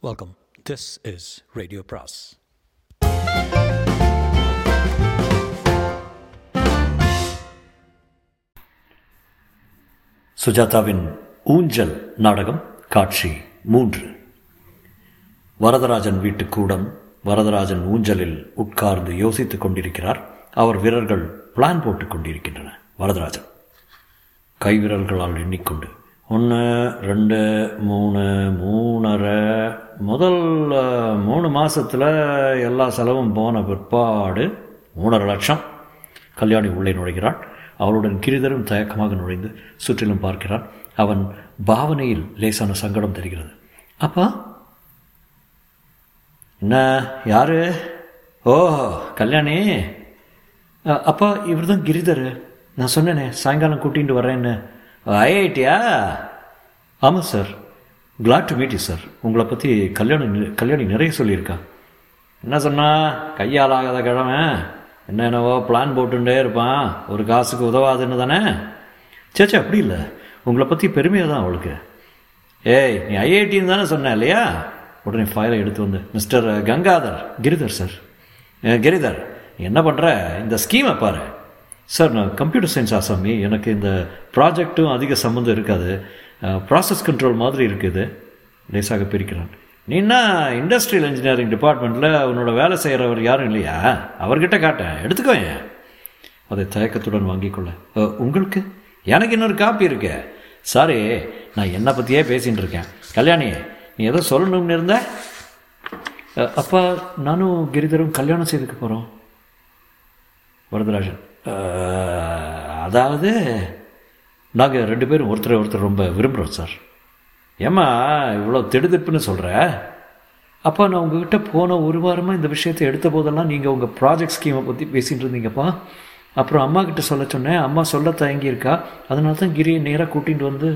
Welcome this is radio பிராஸ் சுஜாதாவின் ஊஞ்சல் நாடகம் காட்சி மூன்று. வரதராஜன் வீட்டு கூடம் வரதராஜன் ஊஞ்சலில் உட்கார்ந்து யோசித்துக் கொண்டிருக்கிறார். அவர் வீரர்கள் பிளான் போட்டுக் கொண்டிருக்கின்றன வரதராஜன் கைவிரல்களால் எண்ணிக்கொண்டு ஒன்று ரெண்டு மூணு மூணரை. முதல் மூணு மாதத்தில் எல்லா செலவும் போன பிற்பாடு மூணரை லட்சம் கல்யாணி உள்ளே நுழைகிறாள். அவளுடன் கிரிதரும் தயக்கமாக நுழைந்து சுற்றிலும் பார்க்கிறான் அவன் பாவனையில் லேசான சங்கடம் தெரிகிறது. அப்பா? என்ன யாரு? ஓ கல்யாணி. அப்பா இவர் தான் கிரிதர். நான் சொன்னேனே சாயங்காலம் கூட்டிகிட்டு வரேன்னு ஐஐடியா ஆமாம் sir. Glad to meet you sir. உங்களை பற்றி கல்யாணம் கல்யாணி நிறைய சொல்லியிருக்கா. என்ன சொன்னா? கையால் ஆகாத கிழமை என்னென்னவோ பிளான் போட்டுட்டே இருப்பான். ஒரு காசுக்கு உதவாதுன்னு தானே? சேச்சே அப்படி இல்லை. உங்களை பற்றி பெருமையாக தான் அவளுக்கு. ஏய் நீ ஐஐடின்னு தானே சொன்ன இல்லையா? உடனே ஃபைலை எடுத்து வந்து மிஸ்டர் கங்காதர் கிரிதர் சார். கிரிதர் என்ன பண்ணுற இந்த ஸ்கீமை பாரு. சார் நான் கம்ப்யூட்டர் சயின்ஸ் ஆசாமி. எனக்கு இந்த ப்ராஜெக்ட்டும் அதிக சம்மந்தம் இருக்காது. ப்ராசஸ் கண்ட்ரோல் மாதிரி இருக்குது. லேசாக பிரிக்கிறான். நீன்னா இண்டஸ்ட்ரியல் இன்ஜினியரிங் டிபார்ட்மெண்ட்டில் உன்னோட வேலை செய்கிறவர் யாரும் இல்லையா? அவர்கிட்ட காட்டேன். எடுத்துக்கோ ஏன்? அதை தயக்கத்துடன் வாங்கிக்கொள்ள உங்களுக்கு? எனக்கு இன்னொரு காப்பி இருக்கு. சாரி நான் என்னை பற்றியே பேசின்னு இருக்கேன். கல்யாணி நீ ஏதோ சொல்லணும்னு இருந்த? அப்பா நானும் கிரிதரும் கல்யாணம் செய்துக்க போகிறோம் வரதராஜன். அதாவது நாங்கள் ரெண்டு பேரும் ஒருத்தரை ஒருத்தர் ரொம்ப விரும்புகிறோம் சார். ஏம்மா இவ்வளோ திடுதிப்புன்னு சொல்கிற அப்பா நான் உங்ககிட்ட போன ஒரு வாரமாக இந்த விஷயத்தை எடுத்த போதெல்லாம் நீங்கள் உங்கள் ப்ராஜெக்ட் ஸ்கீமை பற்றி பேசிகிட்டு இருந்தீங்கப்பா. அப்புறம் அம்மா கிட்ட சொல்ல சொன்னேன். அம்மா சொல்ல தயங்கியிருக்கா. அதனால தான் கிரியை நேராக கூட்டிகிட்டு வந்து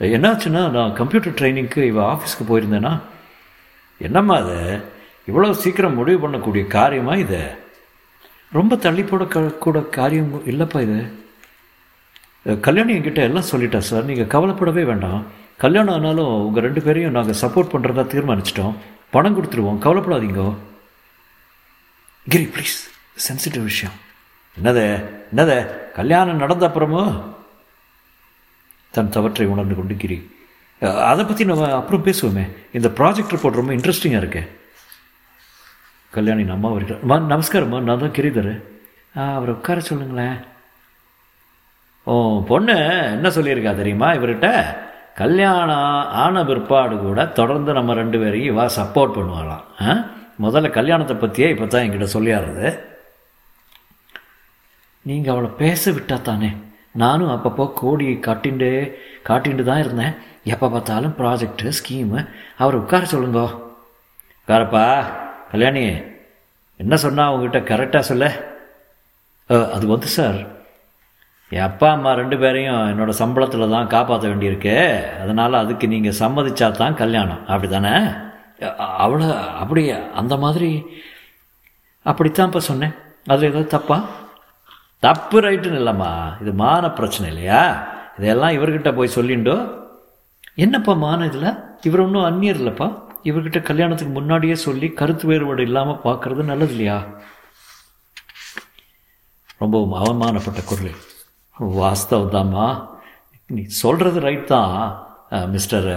என்னாச்சுன்னா நான் கம்ப்யூட்டர் ட்ரைனிங்க்கு இவள் ஆஃபீஸ்க்கு போயிருந்தேனா? என்னம்மா அது? இவ்வளோ சீக்கிரம் முடிவு பண்ணக்கூடிய காரியமாக இது? ரொம்ப தள்ளி போட க- கூட காரியம் இல்லைப்பா இது. கல்யாணி என்கிட்ட எல்லாம் சொல்லிட்டா சார். நீங்கள் கவலைப்படவே வேண்டாம். கல்யாணம் ஆனாலும் உங்கள் ரெண்டு பேரையும் நாங்கள் சப்போர்ட் பண்ணுறதா தீர்மானிச்சிட்டோம். பணம் கொடுத்துருவோம். கவலைப்படாதீங்க. கிரி ப்ளீஸ் சென்சிட்டிவ் விஷயம். என்னது? என்னது? கல்யாணம் நடந்த அப்புறமோ? தன் தவற்றை உணர்ந்து கொண்டு கிரி. அதை பற்றி நம்ம அப்புறம் பேசுவோமே. இந்த ப்ராஜெக்ட் ரிப்போர்ட் ரொம்ப இன்ட்ரெஸ்டிங்காக இருக்குது கல்யாணி அம்மா வருகிறார் மா நமஸ்காரம்மா நான் தான் கிரிதர். அவரை உட்கார சொல்லுங்களேன். ஓ பொண்ணு என்ன சொல்லியிருக்கா தெரியுமா இவர்கிட்ட? கல்யாணம் ஆன பிற்பாடு கூட தொடர்ந்து நம்ம ரெண்டு பேரையும் இவா சப்போர்ட் பண்ணுவாளாம். ஆ? முதல்ல கல்யாணத்தை பற்றியே இப்போ தான் என்கிட்ட சொல்லியாருது. நீங்கள் அவளை பேச விட்டா தானே? நானும் அப்பப்போ கோடி காட்டிண்டு காட்டிண்டு தான் இருந்தேன். எப்போ பார்த்தாலும் ப்ராஜெக்டு ஸ்கீமு அவரை உட்கார சொல்லுங்கோ. உட்காரப்பா. கல்யாணி என்ன சொன்னால் உங்ககிட்ட கரெக்டாக சொல்ல? அது வந்து சார் என் அப்பா அம்மா ரெண்டு பேரையும் என்னோட சம்பளத்தில் தான் காப்பாற்ற வேண்டியிருக்கு. அதனால் அதுக்கு நீங்கள் சம்மதிச்சா தான் கல்யாணம். அப்படி தானே அவ்வளோ அப்படி அந்த மாதிரி அப்படித்தான் இப்போ சொன்னேன். அதில் ஏதாவது தப்பா? தப்பு ரைட்டுன்னு இல்லைம்மா. இது மான பிரச்சனை இல்லையா? இதெல்லாம் இவர்கிட்ட போய் சொல்லிண்டோ? என்னப்பா மான இதில்? இவர் ஒன்றும் அந்நியர் இல்லைப்பா? இவர்கிட்ட கல்யாணத்துக்கு முன்னாடியே சொல்லி கருத்து வேறுபாடு இல்லாமல் பார்க்கறது நல்லது இல்லையா? ரொம்பவும் அவமானப்பட்ட குரல். வாஸ்தவம் தாம்மா நீ சொல்கிறது ரைட் தான் மிஸ்டர்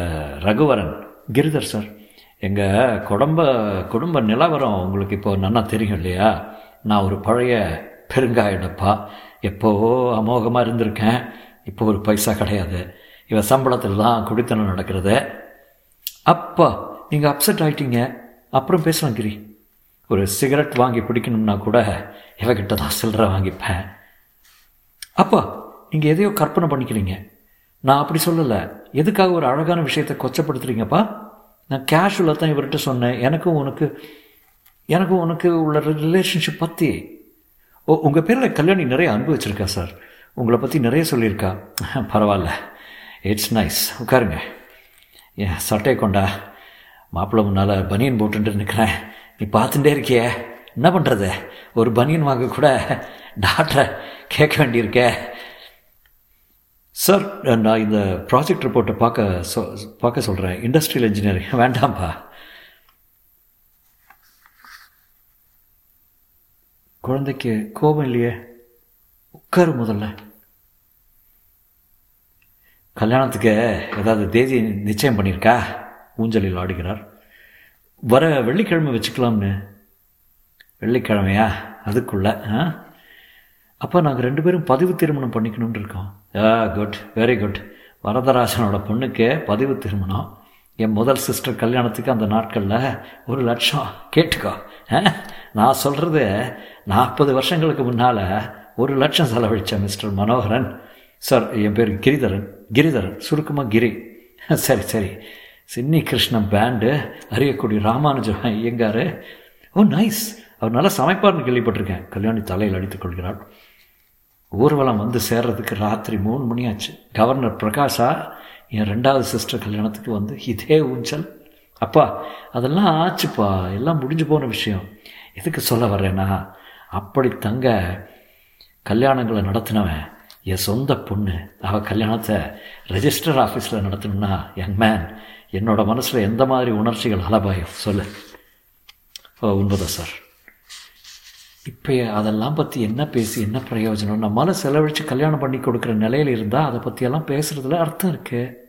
ரகுவரன். கிரிதர் சார் எங்கள் குடும்ப குடும்ப நிலவரம் உங்களுக்கு இப்போ நல்லா தெரியும் இல்லையா? நான் ஒரு பழைய பெருங்காயிடப்பா. எப்போவோ அமோகமாக இருந்திருக்கேன். இப்போ ஒரு பைசா கிடையாது. இவன் சம்பளத்தில் தான் குடித்தனம் நடக்கிறது. அப்பா நீங்கள் அப்செட் ஆகிட்டீங்க அப்புறம் பேசலாம் கிரி. ஒரு சிகரெட் வாங்கி பிடிக்கணும்னா கூட இவகிட்ட தான் சில்லறை வாங்கிப்பேன். அப்பா நீங்கள் எதையோ கற்பனை பண்ணிக்கிறீங்க. நான் அப்படி சொல்லலை. எதுக்காக ஒரு அழகான விஷயத்தை கொச்சப்படுத்துறீங்கப்பா? நான் கேஷுவலாக தான் இவர்கிட்ட சொன்னேன். எனக்கும் உனக்கு எனக்கும் உனக்கு உள்ள ரிலேஷன்ஷிப் பற்றி ஓ உங்கள் பேரில் கல்யாணி நிறைய அனுபவிச்சிருக்கா சார் உங்களை பற்றி நிறைய சொல்லியிருக்கா. பரவாயில்ல. இட்ஸ் நைஸ் உட்காருங்க. ஏன் சட்டையை கொண்டா? மாப்பிள்ளை முன்னால் பனியன் போட்டுட்டு நிற்கிறேன் நீ பார்த்துட்டே இருக்கியே. என்ன பண்ணுறது ஒரு பனியன் வாங்க கூட டாக்டரை கேட்க வேண்டியிருக்கே. சார் நான் இந்த ப்ராஜெக்ட் ரிப்போர்ட்டை பார்க்க சொ பார்க்க சொல்கிறேன் இண்டஸ்ட்ரியல் இன்ஜினியரிங். வேண்டாம்ப்பா. குழந்தைக்கு கோபம் இல்லையே? உட்காரு முதல்ல. கல்யாணத்துக்கு ஏதாவது தேதி நிச்சயம் பண்ணியிருக்கா? ஊஞ்சலில் ஆடுகிறார். வர வெள்ளிக்கிழமை வச்சுக்கலாம்னு. வெள்ளிக்கிழமையா? அதுக்குள்ள ஆ? அப்போ நாங்கள் ரெண்டு பேரும் பதிவு திருமணம் பண்ணிக்கணும்னு இருக்கோம். ஆ குட். Very good. வரதராசனோட பொண்ணுக்கு பதிவு திருமணம். என் முதல் சிஸ்டர் கல்யாணத்துக்கு அந்த நாட்களில் ஒரு லட்சம். கேட்டுக்கோ ஆ? நான் சொல்கிறது நாற்பது வருஷங்களுக்கு முன்னால் ஒரு லட்சம் செலவழித்தேன் மிஸ்டர் மனோகரன். சார் என் பேர் கிரிதரன். கிரிதரன். சுருக்கமாக கிரி. சரி சரி. Chinni Krishnan band Ariyakudi Ramanujam Iyengar oh nice அவர் நல்லா சமைப்பார்னு கேள்விப்பட்டிருக்கேன். கல்யாணி தலையில் அடித்துக் கொள்கிறாள் ஊர்வலம் வந்து சேர்றதுக்கு ராத்திரி மூணு மணி ஆச்சு கவர்னர் பிரகாஷா என் ரெண்டாவது சிஸ்டர் கல்யாணத்துக்கு வந்து இதே ஊஞ்சல். அப்பா அதெல்லாம் ஆச்சுப்பா. எல்லாம் முடிஞ்சு போன விஷயம். எதுக்கு சொல்ல வர்றேன்னா அப்படி தங்க கல்யாணங்களை நடத்தினவன் என் சொந்த பொண்ணு. அவள் கல்யாணத்தை ரெஜிஸ்டர் ஆஃபீஸில் நடத்தணும்னா யங் மேன் என்னோட மனசில் எந்த மாதிரி உணர்ச்சிகள் அலபாயம் சொல்லு. ஓ உண்மைதான் சார் இப்போ அதெல்லாம் பற்றி என்ன பேசி என்ன பிரயோஜனம்? நம்மளால் செலவழித்து கல்யாணம் பண்ணி கொடுக்குற நிலையில் இருந்தால் அதை பற்றியெல்லாம் பேசுகிறதுல அர்த்தம் இருக்குது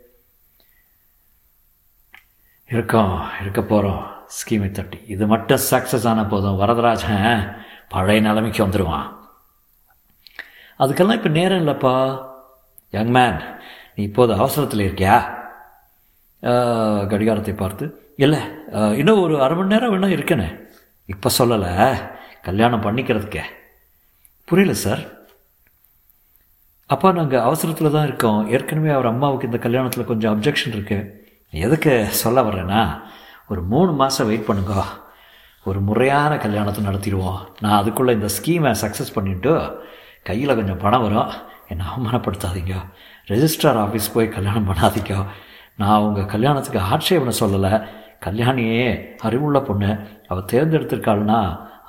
இருக்கோம் இருக்க போகிறோம் ஸ்கீமை தட்டி. இது மட்டும் சக்ஸஸ் ஆன போதும். வரதராஜன் பழைய நிலைமைக்கு வந்துடுவான் அதுக்கெல்லாம் இப்போ நேரம் இல்லைப்பா. யங் மேன் நீ இப்போது அவசரத்தில் இருக்கியா? கடிகாரத்தை பார்த்து இல்லை இன்னும் ஒரு அரை மணி நேரம் வேணால் இருக்கேனே. இப்போ சொல்லலை. கல்யாணம் பண்ணிக்கிறதுக்கே. புரியல சார். அப்பா நாங்கள் அவசரத்தில் தான் இருக்கோம். ஏற்கனவே அவர் அம்மாவுக்கு இந்த கல்யாணத்தில் கொஞ்சம் அப்ஜெக்ஷன் இருக்கு. எதுக்கு சொல்ல வர்றேன்னா ஒரு மூணு மாதம் வெயிட் பண்ணுங்க. ஒரு முறையான கல்யாணத்தை நடத்திடுவோம். நான் அதுக்குள்ளே இந்த ஸ்கீமை சக்ஸஸ் பண்ணிவிட்டு கையில் கொஞ்சம் பணம் வரும். என்னை அவமானப்படுத்தாதீங்க. ரெஜிஸ்ட்ரார் ஆஃபீஸ் போய் கல்யாணம் பண்ணாதீங்க. நான் உங்கள் கல்யாணத்துக்கு ஆட்சேபனை சொல்லலை. கல்யாணியே அறிவுள்ள பொண்ணு. அவள் தேர்ந்தெடுத்திருக்காள்னா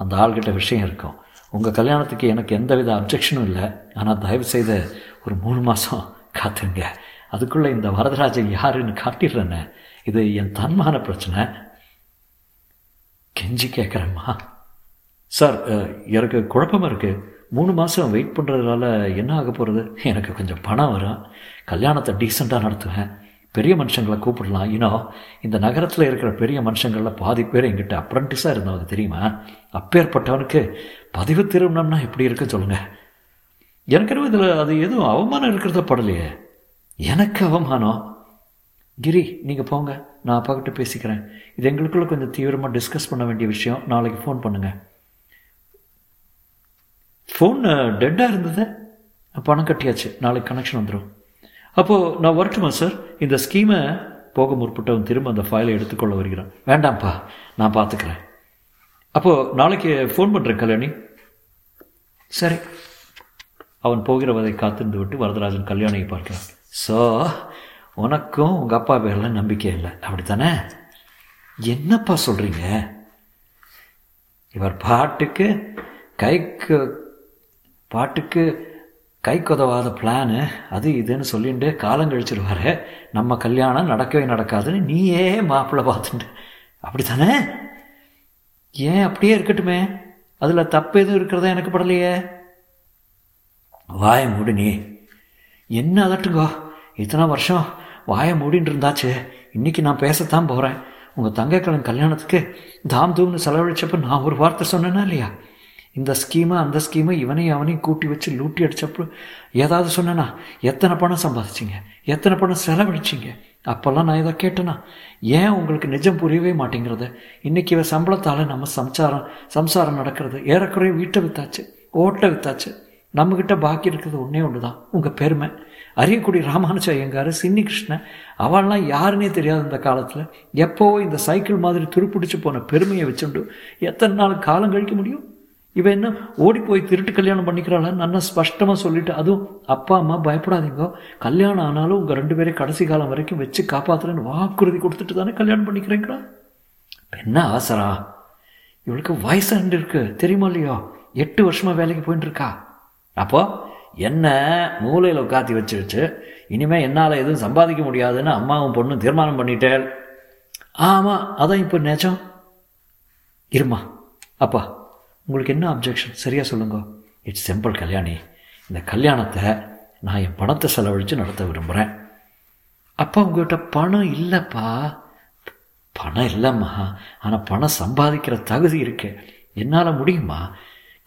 அந்த ஆள்கிட்ட விஷயம் இருக்கும். உங்கள் கல்யாணத்துக்கு எனக்கு எந்தவித அப்ஜெக்ஷனும் இல்லை. ஆனால் தயவுசெய்து ஒரு மூணு மாதம் காத்துங்க. அதுக்குள்ளே இந்த வரதராஜன் யாருன்னு காட்டிடுறேன்னு இது என் தன்மான பிரச்சனை. கெஞ்சி கேட்குறேம்மா சார் எனக்கு குழப்பமாக இருக்குது மூணு மாதம் வெயிட் பண்ணுறதுனால என்ன ஆக போகிறது எனக்கு கொஞ்சம் பணம் வரும். கல்யாணத்தை டீசெண்டாக நடத்துவேன். பெரிய மனுஷங்களை கூப்பிடலாம். இன்னும் இந்த நகரத்தில் இருக்கிற பெரிய மனுஷங்களில் பாதி பேர் எங்கிட்ட அப்ரண்டிஸாக இருந்தவங்க தெரியுமா? அப்பேற்பட்டவனுக்கு பதிவு திருமணம்னா எப்படி இருக்குன்னு சொல்லுங்கள் எனக்கு என்னவோ இதில் அது எதுவும் அவமானம் இருக்கிறத படலையே. எனக்கு அவமானம் கிரி நீங்கள் போங்க. நான் அப்பாக்கிட்ட பேசிக்கிறேன். இது எங்களுக்குள்ள கொஞ்சம் தீவிரமாக டிஸ்கஸ் பண்ண வேண்டிய விஷயம். நாளைக்கு ஃபோன் பண்ணுங்கள் ஃபோன் டெட்டாக இருந்தது. பணம் கட்டியாச்சு. நாளைக்கு கனெக்ஷன் வந்துடும் அப்போது நான் வரட்டுமா சார் இந்த ஸ்கீமை போக முற்பட்டவன் திரும்ப அந்த ஃபைலை எடுத்துக்கொள்ள வருகிறான். வேண்டாம்ப்பா நான் பார்த்துக்கிறேன் அப்போது நாளைக்கு ஃபோன் பண்ணுறேன் கல்யாணி. சரி. அவன் போகிறவதை காத்திருந்து விட்டு வரதராஜன் கல்யாணியை பார்க்கிறான். ஸோ உனக்கும் உங்கள் அப்பா பேரெல்லாம் நம்பிக்கை இல்லை. அப்படித்தானே? என்னப்பா சொல்கிறீங்க இவர் பாட்டுக்கு கைக்கு பாட்டுக்கு கைக்குதவாத பிளானு அது இதுன்னு சொல்லிட்டு காலம் கழிச்சிருவாரு நம்ம கல்யாணம் நடக்கவே நடக்காதுன்னு நீயே மாப்பிள்ளை பார்த்துட்டு அப்படித்தானே? ஏன் அப்படியே இருக்கட்டுமே? அதில் தப்பு எதுவும் இருக்கிறதா எனக்கு படலையே? வாயை மூடு நீ. என்ன அதட்டுங்கோ? இத்தனை வருஷம் வாயை மூடின்னு இருந்தாச்சு. இன்னைக்கு நான் பேசத்தான் போகிறேன் உங்கள் தங்கைக்கலன் கல்யாணத்துக்கு தாம் தூம்னு செலவழிச்சப்ப நான் ஒரு வார்த்தை சொன்னேன்னா இல்லையா? இந்த ஸ்கீமை அந்த ஸ்கீமை இவனையும் அவனையும் கூட்டி வச்சு லூட்டி அடிச்சப்போ ஏதாவது சொன்னேனா எத்தனை பணம் சம்பாதிச்சிங்க? எத்தனை பணம் செலவழிச்சிங்க? அப்போல்லாம் நான் இதை கேட்டேனா ஏன் உங்களுக்கு நிஜம் புரியவே மாட்டேங்கிறது? இன்றைக்கி இவன் சம்பளத்தால் நம்ம சம்சாரம் சம்சாரம் நடக்கிறது. ஏறக்குறைய வீட்டை வித்தாச்சு ஓட்டை வித்தாச்சு. நம்மக்கிட்ட பாக்கி இருக்கிறது ஒன்றே ஒன்று தான் உங்கள் பெருமை. அரியக்குடி ராமானுஜ ஐயங்கார் சின்னி கிருஷ்ணன் அவள்லாம் யாருன்னே தெரியாது இந்த காலத்தில் எப்போவோ இந்த சைக்கிள் மாதிரி துருப்பிடிச்சு போன பெருமையை வச்சுண்டு எத்தனை நாள் காலம் கழிக்க முடியும்? இவன் என்ன ஓடி போய் திருட்டு கல்யாணம் பண்ணிக்கிறாளான்னு நல்லா ஸ்பஷ்டமாக சொல்லிட்டு அதுவும் அப்பா அம்மா பயப்படாதீங்க. கல்யாணம் ஆனாலும் உங்கள் ரெண்டு பேரையும் கடைசி காலம் வரைக்கும் வச்சு காப்பாற்றுறேன்னு வாக்குறுதி கொடுத்துட்டு தானே கல்யாணம் பண்ணிக்கிறீங்களா என்ன ஆசரா. இவளுக்கு வயசு ரெண்டு இருக்கு. தெரியுமா இல்லையோ? எட்டு வருஷமாக வேலைக்கு போயிட்டு இருக்கா அப்போ என்ன மூலையில் உட்காத்தி வச்சு வச்சு இனிமேல் என்னால் எதுவும் சம்பாதிக்க முடியாதுன்னு அம்மாவும் பொண்ணும் தீர்மானம் பண்ணிட்டேன் ஆமாம் அதான் இப்போ நிஜம் இருமா அப்பா. உங்களுக்கு என்ன அப்ஜெக்ஷன் சரியாக சொல்லுங்க. It's simple Kalyani. இந்த கல்யாணத்தை நான் என் பணத்தை செலவழித்து நடத்த விரும்புகிறேன் அப்பா உங்கள்கிட்ட பணம் இல்லைப்பா. பணம் இல்லைம்மா. ஆனால் பணம் சம்பாதிக்கிற தகுதி இருக்கு. என்னால் முடியுமா?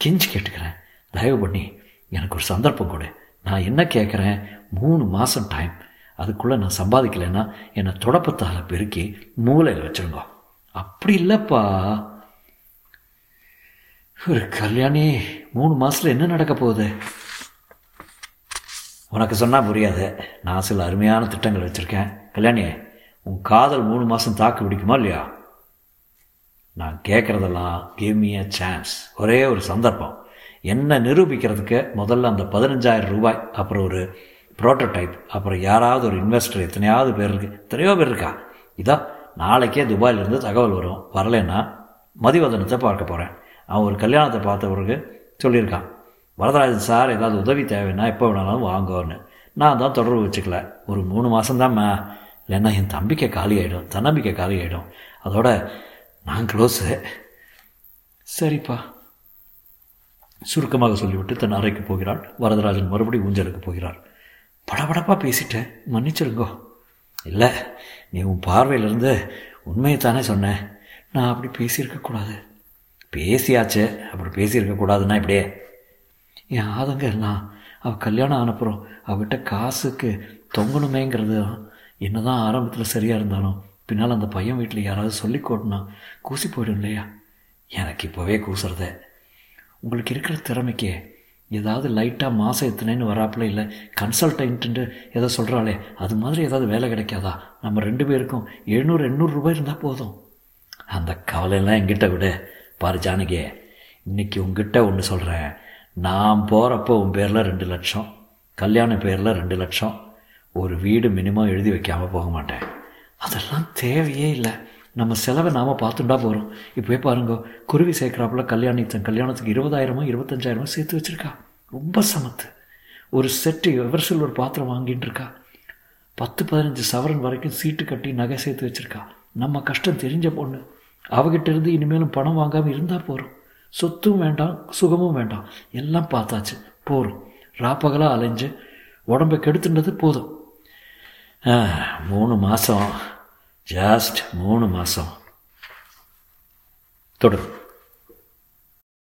கெஞ்சி கேட்டுக்கிறேன். தயவு பண்ணி எனக்கு ஒரு சந்தர்ப்பம் கொடு. நான் என்ன கேட்குறேன் மூணு மாதம் டைம் அதுக்குள்ளே நான் சம்பாதிக்கலைன்னா என்னை தொடப்பத்தால் பெருக்கி மூளையில் வச்சுருங்க. அப்படி இல்லைப்பா. ஒரு கல்யாணி மூணு மாதத்தில் என்ன நடக்க போகுது? உனக்கு சொன்னால் புரியாது. நான் சில அருமையான திட்டங்கள் வச்சுருக்கேன். கல்யாணி உன் காதல் மூணு மாதம் தாக்கு பிடிக்குமா இல்லையா? நான் கேட்குறதெல்லாம் கிவ் மீ அ சான்ஸ் ஒரே ஒரு சந்தர்ப்பம். என்ன நிரூபிக்கிறதுக்கு முதல்ல அந்த பதினஞ்சாயிரம் ரூபாய் அப்புறம் ஒரு ப்ரோட்டோடைப் அப்புறம் யாராவது ஒரு இன்வெஸ்டர் எத்தனையாவது பேர் இருக்கு எத்தனையோ பேர் இருக்கா? இதோ நாளைக்கே துபாயிலேருந்து தகவல் வரும். வரலைன்னா மதிவதனத்தை பார்க்க போகிறேன் அவன் ஒரு கல்யாணத்தை பார்த்த பிறகு சொல்லியிருக்கான் வரதராஜன் சார் ஏதாவது உதவி தேவைன்னா எப்போ வேணாலும் வாங்குவோம்னு நான் தான் தொடர்பு வச்சுக்கல. ஒரு மூணு மாதம்தாம்மா இல்லைன்னா என் தம்பிக்கை காலி ஆகிடும் தன்னம்பிக்கை காலி ஆகிடும் அதோட நான் க்ளோஸு சரிப்பா. சுருக்கமாக சொல்லிவிட்டு தன் அறைக்கு போகிறாள். வரதராஜன் மறுபடி ஊஞ்சலுக்கு போகிறார். படபடப்பாக பேசிட்டேன் மன்னிச்சிருங்கோ. இல்லை நீ உன் பார்வையிலிருந்து உண்மையை தானே சொன்னேன் நான் அப்படி பேசியிருக்கக்கூடாது பேசியாச்சு. அப்படி பேசியிருக்கக்கூடாதுன்னா இப்படியே. என் ஆதங்க எல்லாம் அவள் கல்யாணம் ஆனப்புறம் அவகிட்ட காசுக்கு தொங்கணுமேங்கிறது என்ன தான் ஆரம்பத்தில் சரியாக இருந்தாலும் பின்னால் அந்த பையன் வீட்டில் யாராவது சொல்லி கூட்டினா கூசி போயிடும் இல்லையா? எனக்கு இப்போவே கூசுறத. உங்களுக்கு இருக்கிற திறமைக்கே ஏதாவது லைட்டாக மாதம் எத்தனைன்னு வராப்பில் இல்லை கன்சல்டன்ட்டு ஏதோ சொல்கிறாளே அது மாதிரி ஏதாவது வேலை கிடைக்காதா? நம்ம ரெண்டு பேருக்கும் எழுநூறு எண்ணூறு ரூபாய் இருந்தால் போதும். அந்த கவலையெல்லாம் என்கிட்ட விட. பாரு ஜானகி இன்னைக்கு உங்ககிட்ட ஒன்று சொல்கிறேன் நான் போகிறப்போ உன் பேரில் ரெண்டு லட்சம் கல்யாண பேரில் ரெண்டு லட்சம் ஒரு வீடு மினிமம் எழுதி வைக்காமல் போக மாட்டேன். அதெல்லாம் தேவையே இல்லை. நம்ம செலவை நாம் பார்த்துட்டா போகிறோம் இப்போயே பாருங்க குருவி சேர்க்குறாப்புல கல்யாணி தன் கல்யாணத்துக்கு இருபதாயிரமோ இருபத்தஞ்சாயிரமோ சேர்த்து வச்சுருக்கா. ரொம்ப சமத்து. ஒரு செட்டு எவர்சில் ஒரு பாத்திரம் வாங்கிட்டு இருக்கா. பத்து பதினஞ்சு சவரன் வரைக்கும் சீட்டு கட்டி நகை சேர்த்து வச்சுருக்கா. நம்ம கஷ்டம் தெரிஞ்ச பொண்ணு. அவகிட்ட இருந்து இனிமேலும் பணம் வாங்காமல் இருந்தால் போகிறோம் சொத்தும் வேண்டாம் சுகமும் வேண்டாம். எல்லாம் பார்த்தாச்சு. போகிறோம் ராப்பகலாக அலைஞ்சு உடம்பை கெடுத்துன்றது போதும். மூணு மாதம் ஜாஸ்ட் மூணு மாதம் தொடரும்.